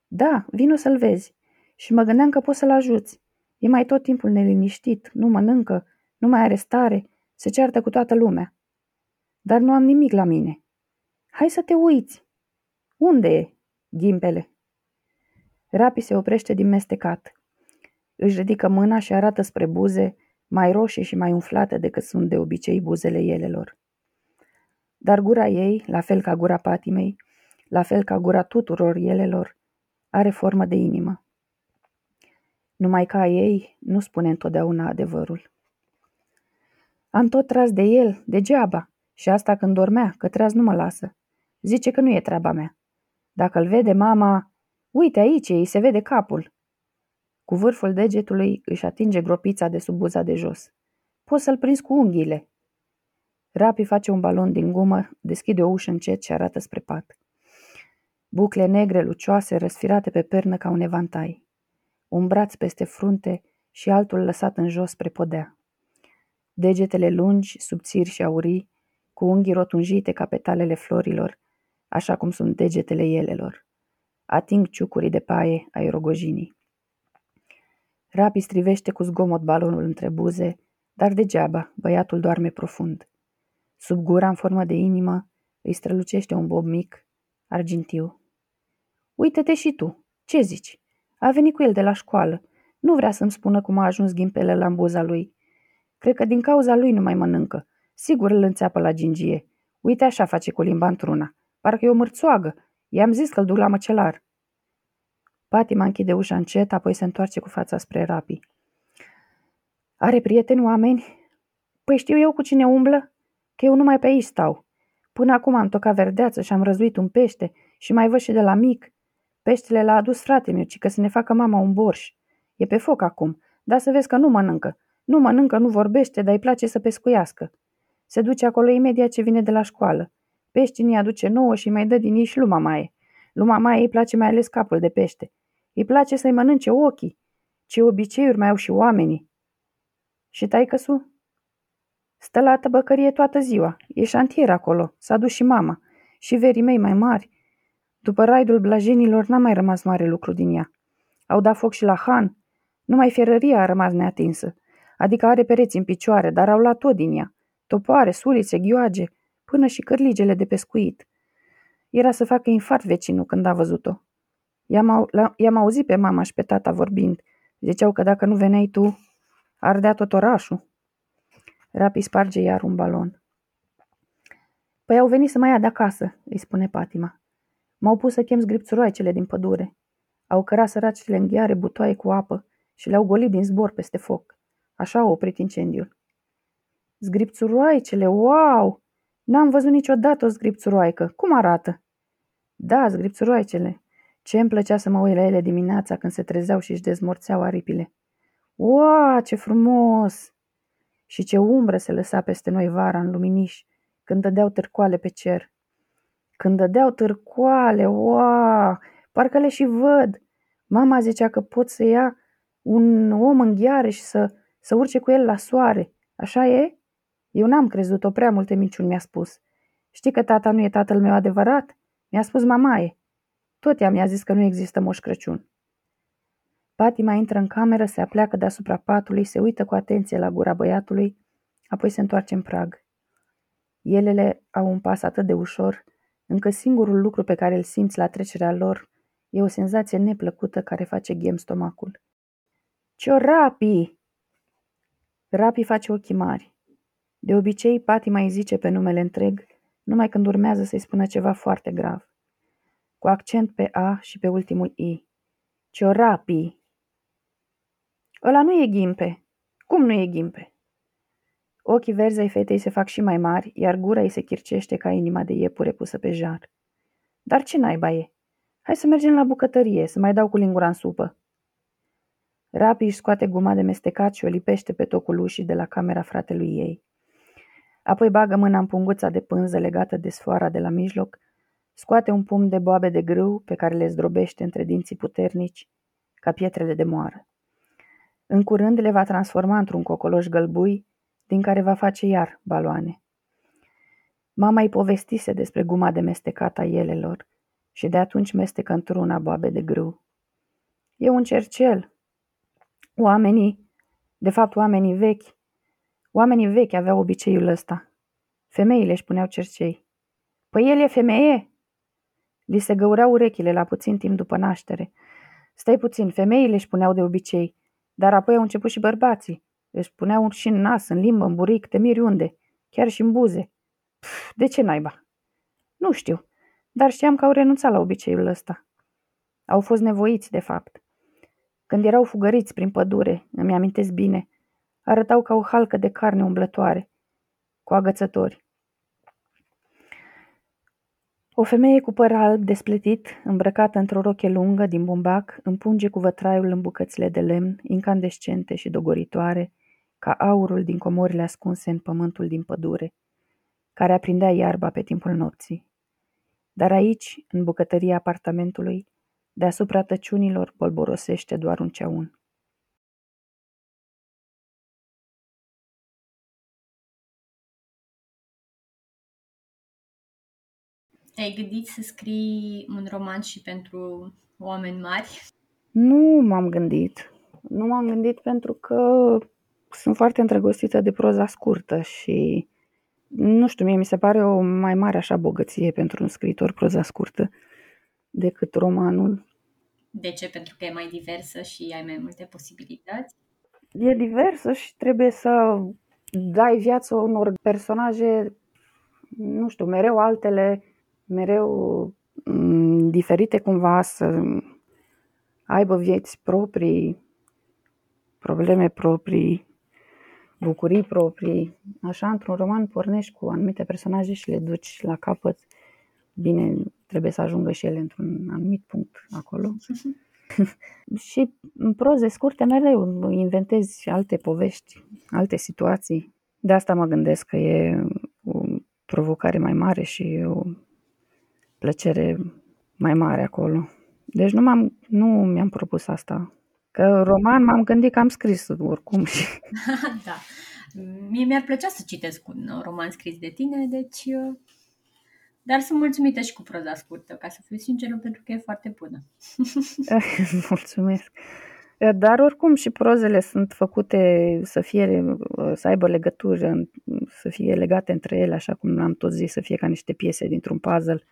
Da, vino să-l vezi. Și mă gândeam că poți să-l ajuți. E mai tot timpul neliniștit, nu mănâncă, nu mai are stare, se ceartă cu toată lumea. Dar nu am nimic la mine. Hai să te uiți. Unde e? Ghimpele. Rapi se oprește din mestecat. Își ridică mâna și arată spre buze, mai roșii și mai umflate decât sunt de obicei buzele elelor. Dar gura ei, la fel ca gura patimei, la fel ca gura tuturor elelor, are formă de inimă. Numai ca ei nu spune întotdeauna adevărul. Am tot tras de el, degeaba, și asta când dormea, că tras nu mă lasă. Zice că nu e treaba mea. Dacă îl vede mama, uite aici, îi se vede capul. Cu vârful degetului își atinge gropița de sub buza de jos. Poți să-l prinzi cu unghiile. Rapi face un balon din gumă, deschide o ușă încet și arată spre pat. Bucle negre lucioase răsfirate pe pernă ca un evantai. Un braț peste frunte și altul lăsat în jos spre podea. Degetele lungi, subțiri și aurii, cu unghii rotunjite ca petalele florilor, așa cum sunt degetele elelor. Ating ciucurii de paie ai rogojinii. Rapi strivește cu zgomot balonul între buze, dar degeaba, băiatul doarme profund. Sub gura în formă de inimă îi strălucește un bob mic, argintiu. Uită-te și tu. Ce zici? A venit cu el de la școală. Nu vrea să-mi spună cum a ajuns ghimpele la buza lui. Cred că din cauza lui nu mai mănâncă. Sigur îl înțeapă la gingie. Uite așa face cu limba într-una. Parcă e o mărțoagă. I-am zis că-l duc la măcelar. Patima închide ușa încet, apoi se întoarce cu fața spre Rapi. Are prieteni oameni? Păi știu eu cu cine umblă? Că eu numai pe aici stau. Până acum am tocat verdeață și am răzuit un pește și mai văd și de la mic. Peștele l-a adus frate meu, ci că să ne facă mama un borș. E pe foc acum, dar să vezi că nu mănâncă. Nu mănâncă, nu vorbește, dar îi place să pescuiască. Se duce acolo imediat ce vine de la școală. Peștii ni aduce nouă și mai dă din ei și luma maie. Luma maie îi place mai ales capul de pește. Îi place să-i mănânce ochii. Ce obiceiuri mai au și oamenii. Și taicăsu? Stă la tăbăcărie toată ziua. E șantier acolo. S-a dus și mama. Și verii mei mai mari. După raidul blajenilor n-a mai rămas mare lucru din ea. Au dat foc și la Han. Numai ferăria a rămas neatinsă. Adică are pereți în picioare, dar au luat tot din ea. Topoare, sulițe, ghioage, până și cărligele de pescuit. Era să facă infart vecinul când a văzut-o. I-am, i-am auzit pe mama și pe tata vorbind. Ziceau că dacă nu veneai tu, ardea tot orașul. Rapi sparge iar un balon. Păi au venit să mă ia de acasă, îi spune Patima. M-au pus să chem zgripțuroaicele din pădure. Au cărat săracele în ghiare butoaie cu apă și le-au golit din zbor peste foc. Așa au oprit incendiul. Zgripțuroaicele, wow! N-am văzut niciodată o zgripțuroaică. Cum arată? Da, zgripțuroaicele. Ce îmi plăcea să mă uit la ele dimineața când se trezeau și își dezmorțeau aripile. Ua, ce frumos! Și ce umbră se lăsa peste noi vara în luminiș, când dădeau târcoale pe cer. Când dădeau târcoale, ua, parcă le și văd. Mama zicea că pot să ia un om în ghiare și să, să urce cu el la soare. Așa e? Eu n-am crezut-o, prea multe minciuni mi-a spus. Știi că tata nu e tatăl meu adevărat? Mi-a spus mamaie. Tot ea mi-a zis că nu există moș Crăciun. Patima intră în cameră, se apleacă deasupra patului, se uită cu atenție la gura băiatului, apoi se întoarce în prag. Elele au un pas atât de ușor, încă singurul lucru pe care îl simți la trecerea lor e o senzație neplăcută care face ghem stomacul. Ciorapi! Rapi face ochii mari. De obicei, Pati mai zice pe numele întreg, numai când urmează să-i spună ceva foarte grav. Cu accent pe A și pe ultimul I. Ciorapi! Ăla nu e ghimpe. Cum nu e ghimpe? Ochii verzi ai fetei se fac și mai mari, iar gura ei se chircește ca inima de iepure pusă pe jar. Dar ce naiba e? Hai să mergem la bucătărie, să mai dau cu lingura în supă. Rapi își scoate guma de mestecat și o lipește pe tocul ușii de la camera fratelui ei. Apoi bagă mâna în punguța de pânză legată de sfoara de la mijloc, scoate un pumn de boabe de grâu pe care le zdrobește între dinții puternici, ca pietrele de moară. În curând le va transforma într-un cocoloș gălbui, din care va face iar baloane. Mama îi povestise despre guma de mestecat a elelor și de atunci mestecă într-una boabe de grâu. E un cercel. Oamenii, de fapt oamenii vechi, oamenii vechi aveau obiceiul ăsta. Femeile își puneau cercei. Păi el e femeie? Li se găureau urechile la puțin timp după naștere. Stai puțin, femeile își puneau de obicei, dar apoi au început și bărbații. Își puneau și în nas, în limbă, în buric, te miri unde, chiar și în buze. Pf, de ce naiba? Nu știu, dar știam că au renunțat la obiceiul ăsta. Au fost nevoiți, de fapt. Când erau fugăriți prin pădure, îmi amintesc bine, arătau ca o halcă de carne umblătoare, cu agățători. O femeie cu păr alb despletit, îmbrăcată într-o roche lungă din bumbac, împunge cu vătraiul în bucățile de lemn, incandescente și dogoritoare, ca aurul din comorile ascunse în pământul din pădure, care aprindea iarba pe timpul nopții. Dar aici, în bucătăria apartamentului, deasupra tăciunilor bolborosește doar un ceaun. Ai gândit să scrii un roman și pentru oameni mari? Nu m-am gândit. Nu m-am gândit pentru că sunt foarte îndrăgostită de proza scurtă și nu știu, mie mi se pare o mai mare așa bogăție pentru un scriitor proza scurtă decât romanul. De ce? Pentru că e mai diversă și ai mai multe posibilități? E diversă și trebuie să dai viață unor personaje, nu știu, mereu altele, mereu m- diferite cumva, să aibă vieți proprii, probleme proprii, bucurii proprii. Așa, într-un roman pornești cu anumite personaje și le duci la capăt. Bine, trebuie să ajungă și ele într-un anumit punct acolo. și în proze scurte mereu inventezi alte povești, alte situații. De asta mă gândesc că e o provocare mai mare și o plăcere mai mare acolo. Deci nu, m-am, nu mi-am propus asta. Că roman m-am gândit că am scris oricum. Și... da. Mie mi-ar plăcea să citesc un roman scris de tine, deci... Dar sunt mulțumită și cu proza scurtă, ca să fiu sinceră, pentru că e foarte bună. Mulțumesc. Dar oricum și prozele sunt făcute să fie, să aibă legătură, să fie legate între ele, așa cum am tot zis, să fie ca niște piese dintr-un puzzle.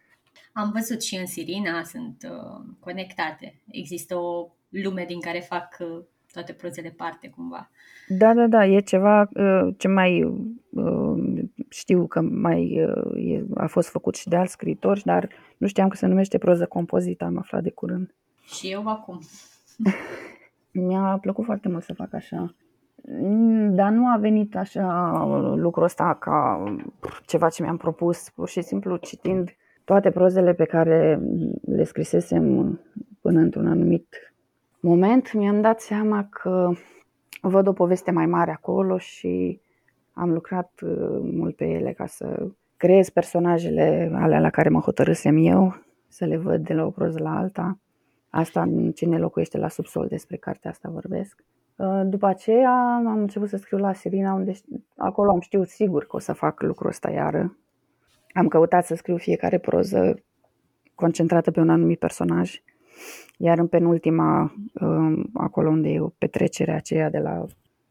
Am văzut și în Sirina, sunt uh, conectate. Există o lume din care fac uh, toate prozele parte cumva. Da, da, da, e ceva uh, ce mai uh, știu că mai uh, e, a fost făcut și de alți scriitori, dar nu știam că se numește proză compozită, am aflat de curând. Și eu acum. Mi-a plăcut foarte mult să fac așa. Dar nu a venit așa lucrul ăsta ca ceva ce mi-am propus, pur și simplu citind toate prozele pe care le scrisesem până într-un anumit moment, mi-am dat seama că văd o poveste mai mare acolo și am lucrat uh, mult pe ele ca să creez personajele alea la care mă hotărâsem eu, să le văd de la o proză la alta. Asta în cine locuiește la subsol, despre cartea asta vorbesc. Uh, după aceea am început să scriu la Sirina, unde acolo am știut sigur că o să fac lucrul ăsta iară. Am căutat să scriu fiecare proză concentrată pe un anumit personaj. Iar în penultima, uh, acolo unde e o petrecere aceea de la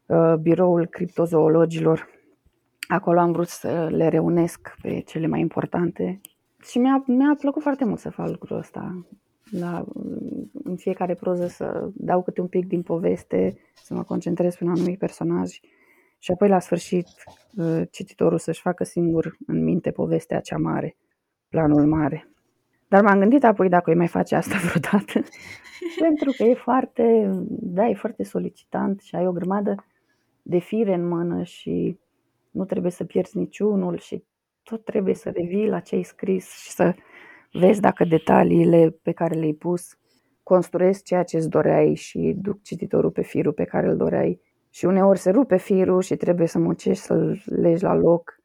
uh, biroul criptozoologilor, acolo am vrut să le reunesc pe cele mai importante și mi-a, mi-a plăcut foarte mult să fac lucrul ăsta. La, în fiecare proză să dau câte un pic din poveste, să mă concentrez pe un anumit personaj și apoi la sfârșit uh, cititorul să-și facă singur în minte povestea cea mare, planul mare. Dar m-am gândit apoi dacă îi mai face asta vreodată, pentru că e foarte, da, e foarte solicitant și ai o grămadă de fire în mână și nu trebuie să pierzi niciunul și tot trebuie să revii la ce ai scris și să vezi dacă detaliile pe care le-ai pus construiesc ceea ce îți doreai și duc cititorul pe firul pe care îl doreai. Și uneori se rupe firul și trebuie să muncești să-l legi la loc.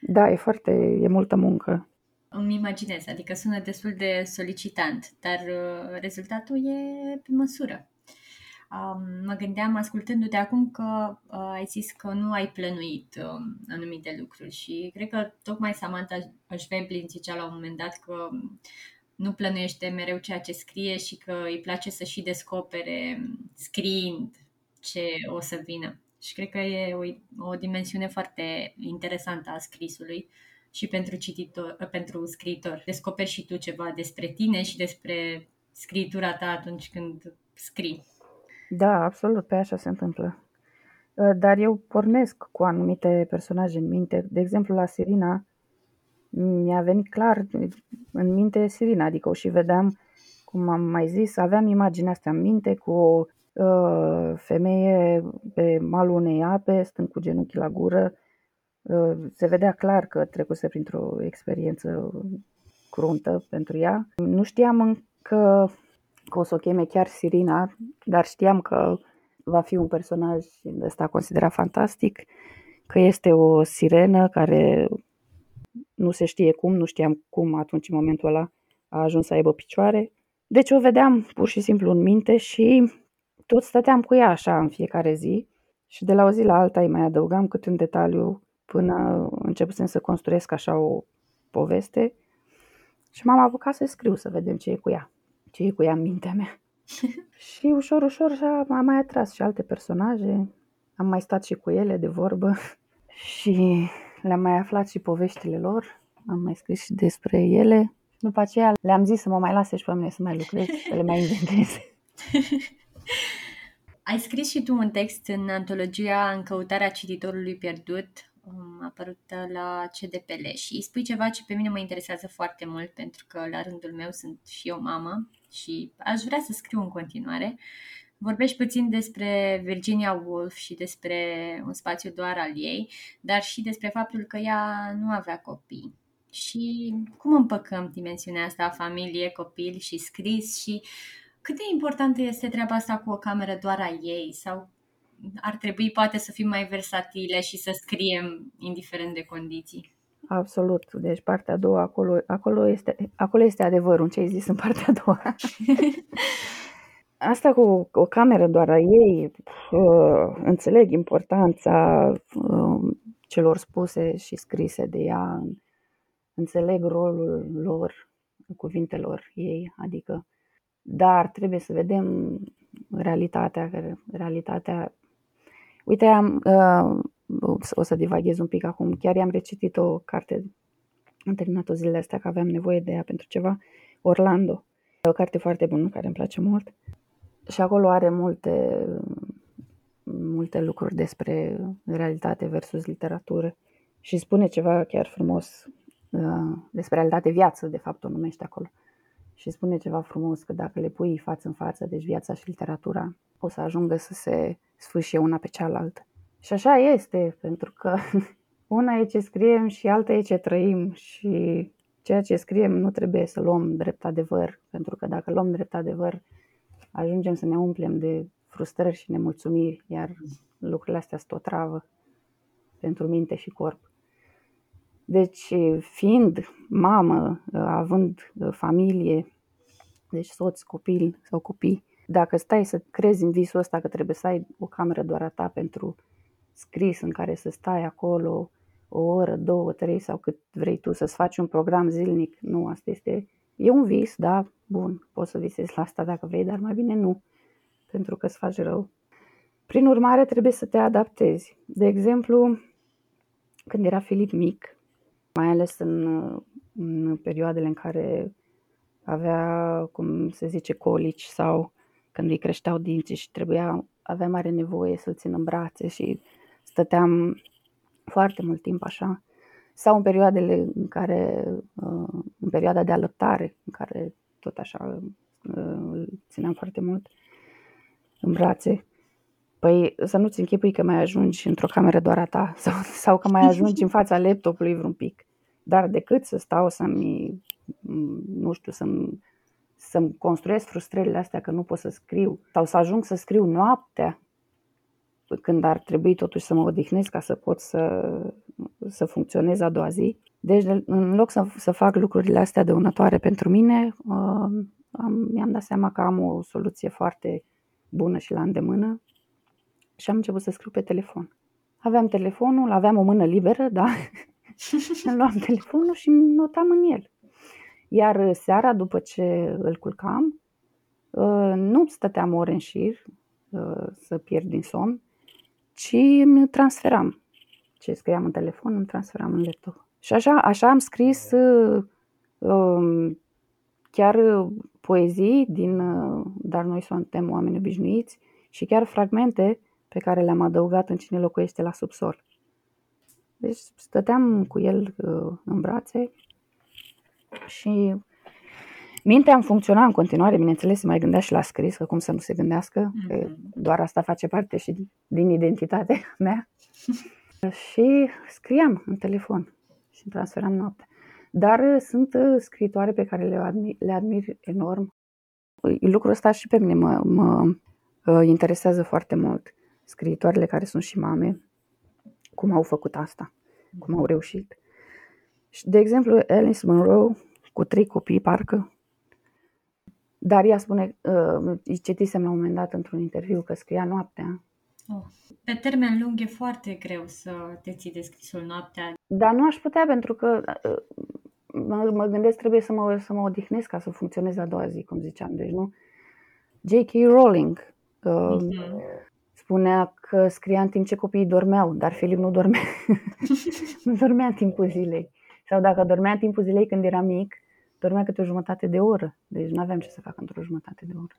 Da, e foarte, e multă muncă. Îmi imaginez, adică sună destul de solicitant, dar uh, rezultatul e pe măsură. Um, mă gândeam, ascultându-te acum, că uh, ai zis că nu ai plănuit uh, anumite lucruri și cred că tocmai Samantha Schweblin zicea la un moment dat că nu plănuiește mereu ceea ce scrie și că îi place să și descopere scriind ce o să vină. Și cred că e o, o dimensiune foarte interesantă a scrisului și pentru cititor, pentru scriitor. Descoperi și tu ceva despre tine și despre scritura ta atunci când scrii. Da, absolut, pe așa se întâmplă. Ă, dar eu pornesc cu anumite personaje în minte. De exemplu, la Sirina, mi-a venit clar în minte Sirina, adică o și vedeam, cum am mai zis, aveam imaginea asta în minte cu o uh, femeie pe malul unei ape, stând cu genunchii la gură. Uh, se vedea clar că trecuse printr-o experiență cruntă pentru ea. Nu știam încă că o să o cheme chiar Sirina, dar știam că va fi un personaj ăsta considerat fantastic, că este o sirenă care nu se știe cum, nu știam cum atunci în momentul ăla a ajuns să aibă picioare. Deci o vedeam pur și simplu în minte și tot stăteam cu ea așa în fiecare zi și de la o zi la alta îi mai adăugam cât un detaliu până începusem să construiesc așa o poveste și m-am apucat să scriu să vedem ce e cu ea ce e cu ea în mintea mea. și ușor, ușor am mai atras și alte personaje, am mai stat și cu ele de vorbă și le-am mai aflat și poveștile lor, am mai scris și despre ele. După aceea le-am zis să mă mai lase și pe mine să mai lucrez, să le mai inventez. Ai scris și tu un text în antologia În căutarea cititorului pierdut, um, apărută la CDPL și spui ceva ce pe mine mă interesează foarte mult pentru că la rândul meu sunt și eu mamă și aș vrea să scriu în continuare. Vorbești puțin despre Virginia Woolf și despre un spațiu doar al ei, dar și despre faptul că ea nu avea copii. Și cum împăcăm dimensiunea asta a familie, copil și scris și cât de importantă este treaba asta cu o cameră doar a ei sau ar trebui poate să fim mai versatile și să scriem indiferent de condiții. Absolut. Deci partea a doua, acolo, acolo, este, acolo este adevărul, ce ai zis în partea a doua. Asta cu o cameră doar a ei, uh, înțeleg importanța uh, celor spuse și scrise de ea, înțeleg rolul lor, cuvintelor ei, adică, dar trebuie să vedem realitatea, realitatea. Uite, am, uh, o să divaghez un pic acum. Chiar i-am recitit o carte, am terminat-o zilele astea că aveam nevoie de ea pentru ceva, Orlando. E o carte foarte bună care îmi place mult. Și acolo are multe, multe lucruri despre realitate versus literatură. Și spune ceva chiar frumos uh, despre realitate, viață, de fapt o numește acolo. Și spune ceva frumos că dacă le pui față în față, deci viața și literatura, o să ajungă să se sfârșie una pe cealaltă. Și așa este, pentru că una e ce scriem și alta e ce trăim și ceea ce scriem nu trebuie să luăm drept adevăr, pentru că dacă luăm drept adevăr, ajungem să ne umplem de frustrări și nemulțumiri, iar lucrurile astea sunt o travă pentru minte și corp. Deci, fiind mamă, având familie, deci soț, copil sau copii, dacă stai să crezi în visul ăsta că trebuie să ai o cameră doar a ta pentru scris în care să stai acolo o oră, două, trei sau cât vrei tu să-ți faci un program zilnic. Nu, asta este, e un vis, da, bun, poți să visezi la asta dacă vrei, dar mai bine nu, pentru că îți faci rău. Prin urmare, trebuie să te adaptezi. De exemplu, când era Filip mic, mai ales în, în perioadele în care avea, cum se zice, colici sau când îi creșteau dinții și trebuia, avea mare nevoie să-l țin în brațe și stăteam foarte mult timp așa. Sau în perioadele în care, uh, în perioada de alăptare, în care tot așa uh, îl țineam foarte mult în brațe. Păi să nu-ți închipui că mai ajungi într-o cameră doar a ta sau, sau că mai ajungi în fața laptopului vreun pic. Dar decât să stau să-mi, nu știu, să-mi, să-mi construiesc frustrările astea că nu pot să scriu sau să ajung să scriu noaptea când ar trebui totuși să mă odihnesc ca să pot să, să funcționez a doua zi. Deci, în loc să, să fac lucrurile astea dăunătoare pentru mine, uh, am, mi-am dat seama că am o soluție foarte bună și la îndemână și am început să scriu pe telefon. Aveam telefonul, aveam o mână liberă, da? Îmi luam telefonul și notam în el. Iar seara, după ce îl culcam, uh, nu stăteam ore în șir uh, să pierd din somn, ci îmi transferam. Ce scriam în telefon, îmi transferam în laptop. Și așa, așa am scris uh, um, chiar poezii din Dar noi suntem oameni obișnuiți și chiar fragmente pe care le-am adăugat în Cine locuiește la subsol. Deci stăteam cu el uh, în brațe și mintea îmi funcționa în continuare, bineînțeles, se mai gândea și la scris, că cum să nu se gândească, mm-hmm. că mhm. doar asta face parte și din identitatea mea. și scriam în telefon și îmi transferam noaptea. Dar uh, sunt uh, scritoare pe care le admir, le admir enorm. Lucrul ăsta și pe mine mă, mă interesează foarte mult. Scriitoarele care sunt și mame, cum au făcut asta, cum au reușit. Și, de exemplu, Alice Monroe, cu trei copii, parcă, dar ea spune, uh, citisem la un moment dat într-un interviu că scria noaptea. Oh. Pe termen lung e foarte greu să te ții de scrisul noaptea. Dar nu aș putea pentru că uh, mă, mă gândesc trebuie să mă, să mă odihnesc ca să funcționez a doua zi, cum ziceam. Deci nu. J.K. Rowling uh, mm-hmm spunea că scria în timp ce copiii dormeau, dar Filip nu dormea. nu dormea în timpul zilei. Sau dacă dormea în timpul zilei când era mic, dormea câte o jumătate de oră. Deci nu aveam ce să fac într-o jumătate de oră.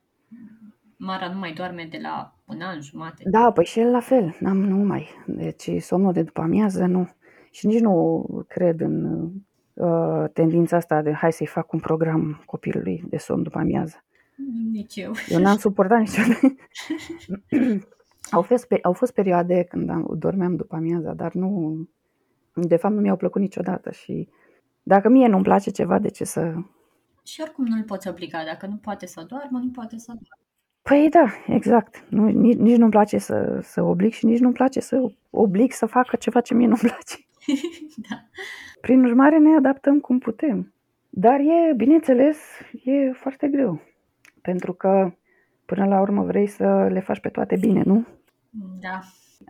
Mara nu mai doarme de la un an jumate. Da, păi și el la fel. N-am, nu mai. Deci somnul de după amiază nu. Și nici nu cred în uh, tendința asta de hai să-i fac un program copilului de somn după amiază. Nici eu. Eu n-am suportat niciodată. Au fost, au fost perioade când am, dormeam după amiaza, dar nu, de fapt nu mi-au plăcut niciodată și dacă mie nu-mi place ceva, de ce să... Și oricum nu-l poți obliga, dacă nu poate să doarmă, nu poate să doarmă. Păi da, exact. Nu, nici, nici nu-mi place să, să oblig și nici nu-mi place să oblig să facă ceva ce mie nu-mi place. da. Prin urmare ne adaptăm cum putem. Dar e, bineînțeles, e foarte greu. Pentru că până la urmă vrei să le faci pe toate bine, nu? Da.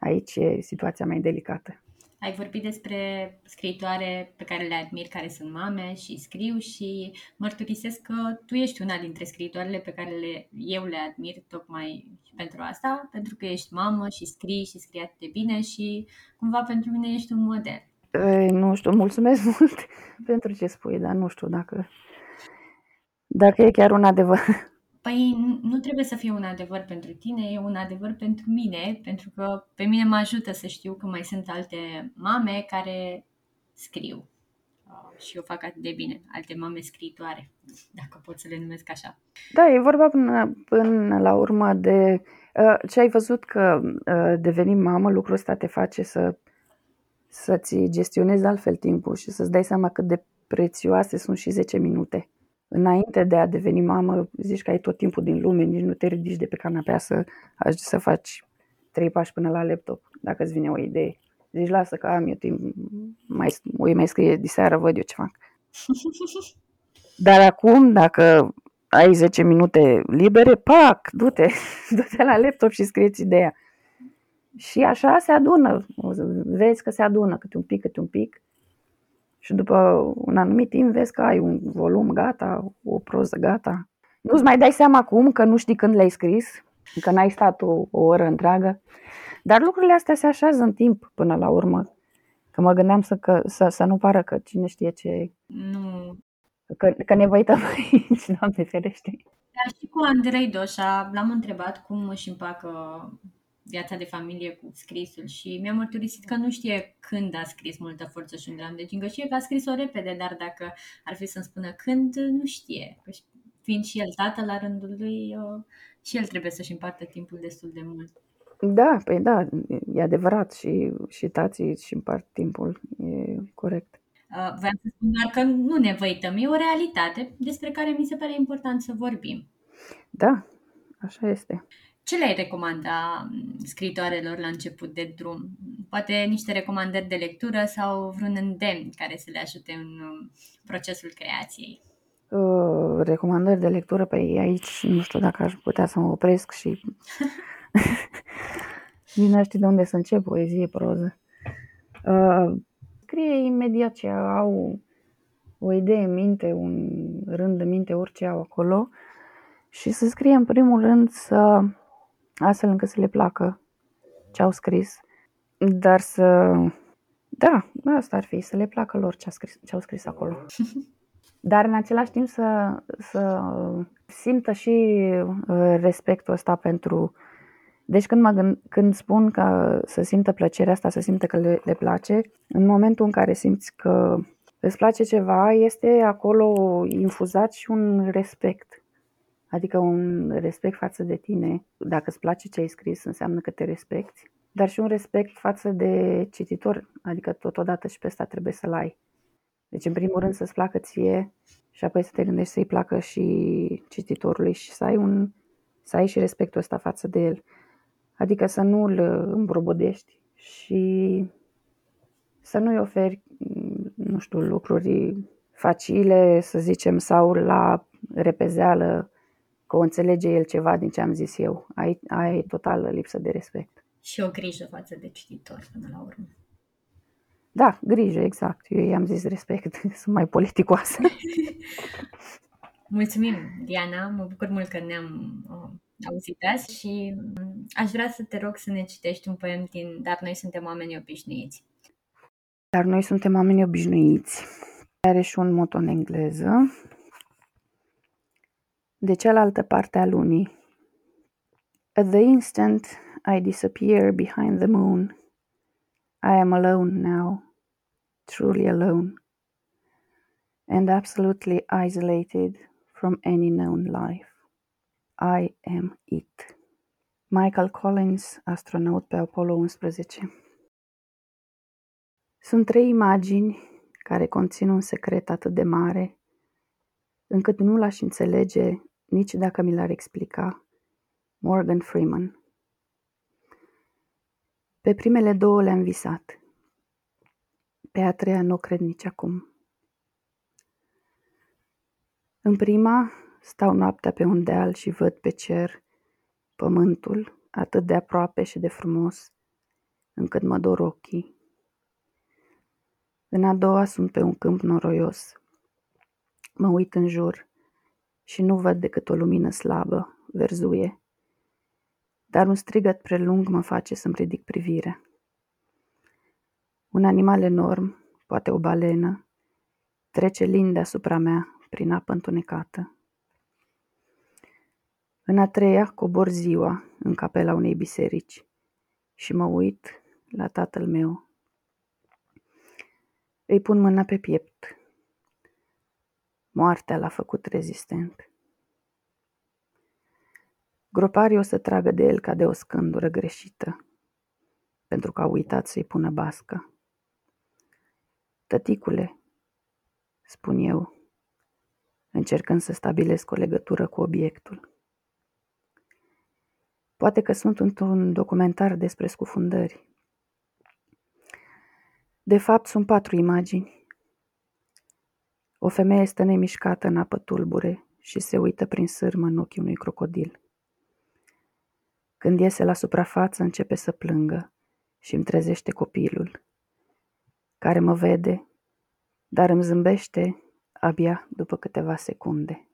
Aici e situația mai delicată. Ai vorbit despre scriitoare pe care le admir, care sunt mame și scriu și mărturisesc că tu ești una dintre scriitoarele pe care le, eu le admir tocmai pentru asta, pentru că ești mamă și scrii și scrii atât de bine și cumva pentru mine ești un model. E, nu știu, mulțumesc mult pentru ce spui, dar nu știu dacă, dacă e chiar un adevăr. Păi nu trebuie să fie un adevăr pentru tine, e un adevăr pentru mine, pentru că pe mine mă ajută să știu că mai sunt alte mame care scriu. Uh, și eu fac atât de bine, alte mame scriitoare, dacă pot să le numesc așa. Da, e vorba până, până la urmă de uh, ce ai văzut că uh, deveni mamă, lucrul ăsta te face să, să-ți gestionezi altfel timpul și să-ți dai seama cât de prețioase sunt și 10 minute înainte de a deveni mamă, zici că ai tot timpul din lume, nici nu te ridici de pe canapea să, să faci trei pași până la laptop, dacă îți vine o idee. Zici, lasă că am eu timp, mai, o mai scrie de seară, văd eu ce fac. Dar acum, dacă ai 10 minute libere, pac, du-te, du-te la laptop și scrieți ideea. Și așa se adună, vezi că se adună câte un pic, câte un pic și după un anumit timp vezi că ai un volum gata, o proză gata. Nu-ți mai dai seama acum că nu știi când le-ai scris, că n-ai stat o, o oră întreagă, dar lucrurile astea se așează în timp până la urmă. Că mă gândeam să, că, să, să nu pară că cine știe ce... Nu. Că, că ne văităm aici, Doamne ferește. Dar și cu Andrei Doșa l-am întrebat cum își împacă viața de familie cu scrisul și mi-a mărturisit că nu știe când a scris multă forță și un dram de gingă. Știe că a scris-o repede, dar dacă ar fi să-mi spună când, nu știe. Fiind și el tată la rândul lui, și el trebuie să-și împartă timpul destul de mult. Da, păi da, e adevărat și, și tații își împart timpul, e corect. Uh, vreau să spun doar că nu ne văităm, e o realitate despre care mi se pare important să vorbim. Da, așa este. Ce le-ai recomanda mm, scritoarelor la început de drum? Poate niște recomandări de lectură sau vreun îndemn care să le ajute în mm, procesul creației? Uh, recomandări de lectură, pe păi aici nu știu dacă aș putea să mă opresc și nici nu știu de unde să încep, poezie, proză. Uh, scrie imediat ce au o idee în minte, un rând de minte, orice au acolo și să scrie în primul rând să astfel încât să le placă ce au scris, dar să... Da, asta ar fi, să le placă lor ce, a scris, ce au scris acolo. Dar în același timp să, să simtă și uh, respectul ăsta pentru... Deci când, mă gând, când spun că să simtă plăcerea asta, să simtă că le, le place, în momentul în care simți că îți place ceva, este acolo infuzat și un respect Adică un respect față de tine. Dacă îți place ce ai scris, înseamnă că te respecti. Dar și un respect față de cititor. Adică totodată și pe asta trebuie să-l ai. Deci, în primul rând, să-ți placă ție și apoi să te gândești să-i placă și cititorului și să ai, un, să ai și respectul ăsta față de el. Adică să nu îl îmbrobodești și să nu-i oferi, nu știu, lucruri facile, să zicem, sau la repezeală că o înțelege el ceva din ce am zis eu. Ai, ai totală lipsă de respect. Și o grijă față de cititor până la urmă. Da, grijă, exact. Eu i-am zis respect, sunt mai politicoasă. Mulțumim, Diana, mă bucur mult că ne-am uh, auzit azi și uh, aș vrea să te rog să ne citești un poem din Dar noi suntem oameni obișnuiți. Dar noi suntem oameni obișnuiți. Are și un mot în engleză de cealaltă parte a lunii. At the instant I disappear behind the moon, I am alone now, truly alone, and absolutely isolated from any known life. I am it. Michael Collins, astronaut pe Apollo 11. Sunt trei imagini care conțin un secret atât de mare, încât nu l-aș înțelege nici dacă mi l-ar explica Morgan Freeman. Pe primele două le-am visat. Pe a treia nu cred nici acum. În prima stau noaptea pe un deal și văd pe cer pământul atât de aproape și de frumos, încât mă dor ochii. În a doua sunt pe un câmp noroios. Mă uit în jur și nu văd decât o lumină slabă, verzuie. Dar un strigăt prelung mă face să-mi ridic privirea. Un animal enorm, poate o balenă, trece lin deasupra mea prin apă întunecată. În a treia cobor ziua în capela unei biserici și mă uit la tatăl meu. Îi pun mâna pe piept Moartea l-a făcut rezistent. Groparii o să tragă de el ca de o scândură greșită, pentru că a uitat să-i pună bască. Tăticule, spun eu, încercând să stabilesc o legătură cu obiectul. Poate că sunt într-un documentar despre scufundări. De fapt, sunt patru imagini o femeie stă nemișcată în apă tulbure și se uită prin sârmă în ochii unui crocodil. Când iese la suprafață, începe să plângă și îmi trezește copilul, care mă vede, dar îmi zâmbește abia după câteva secunde.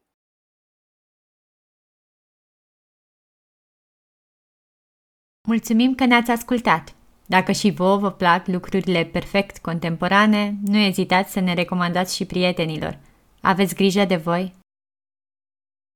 Mulțumim că ne-ați ascultat! Dacă și vouă vă plac lucrurile perfect contemporane, nu ezitați să ne recomandați și prietenilor. Aveți grijă de voi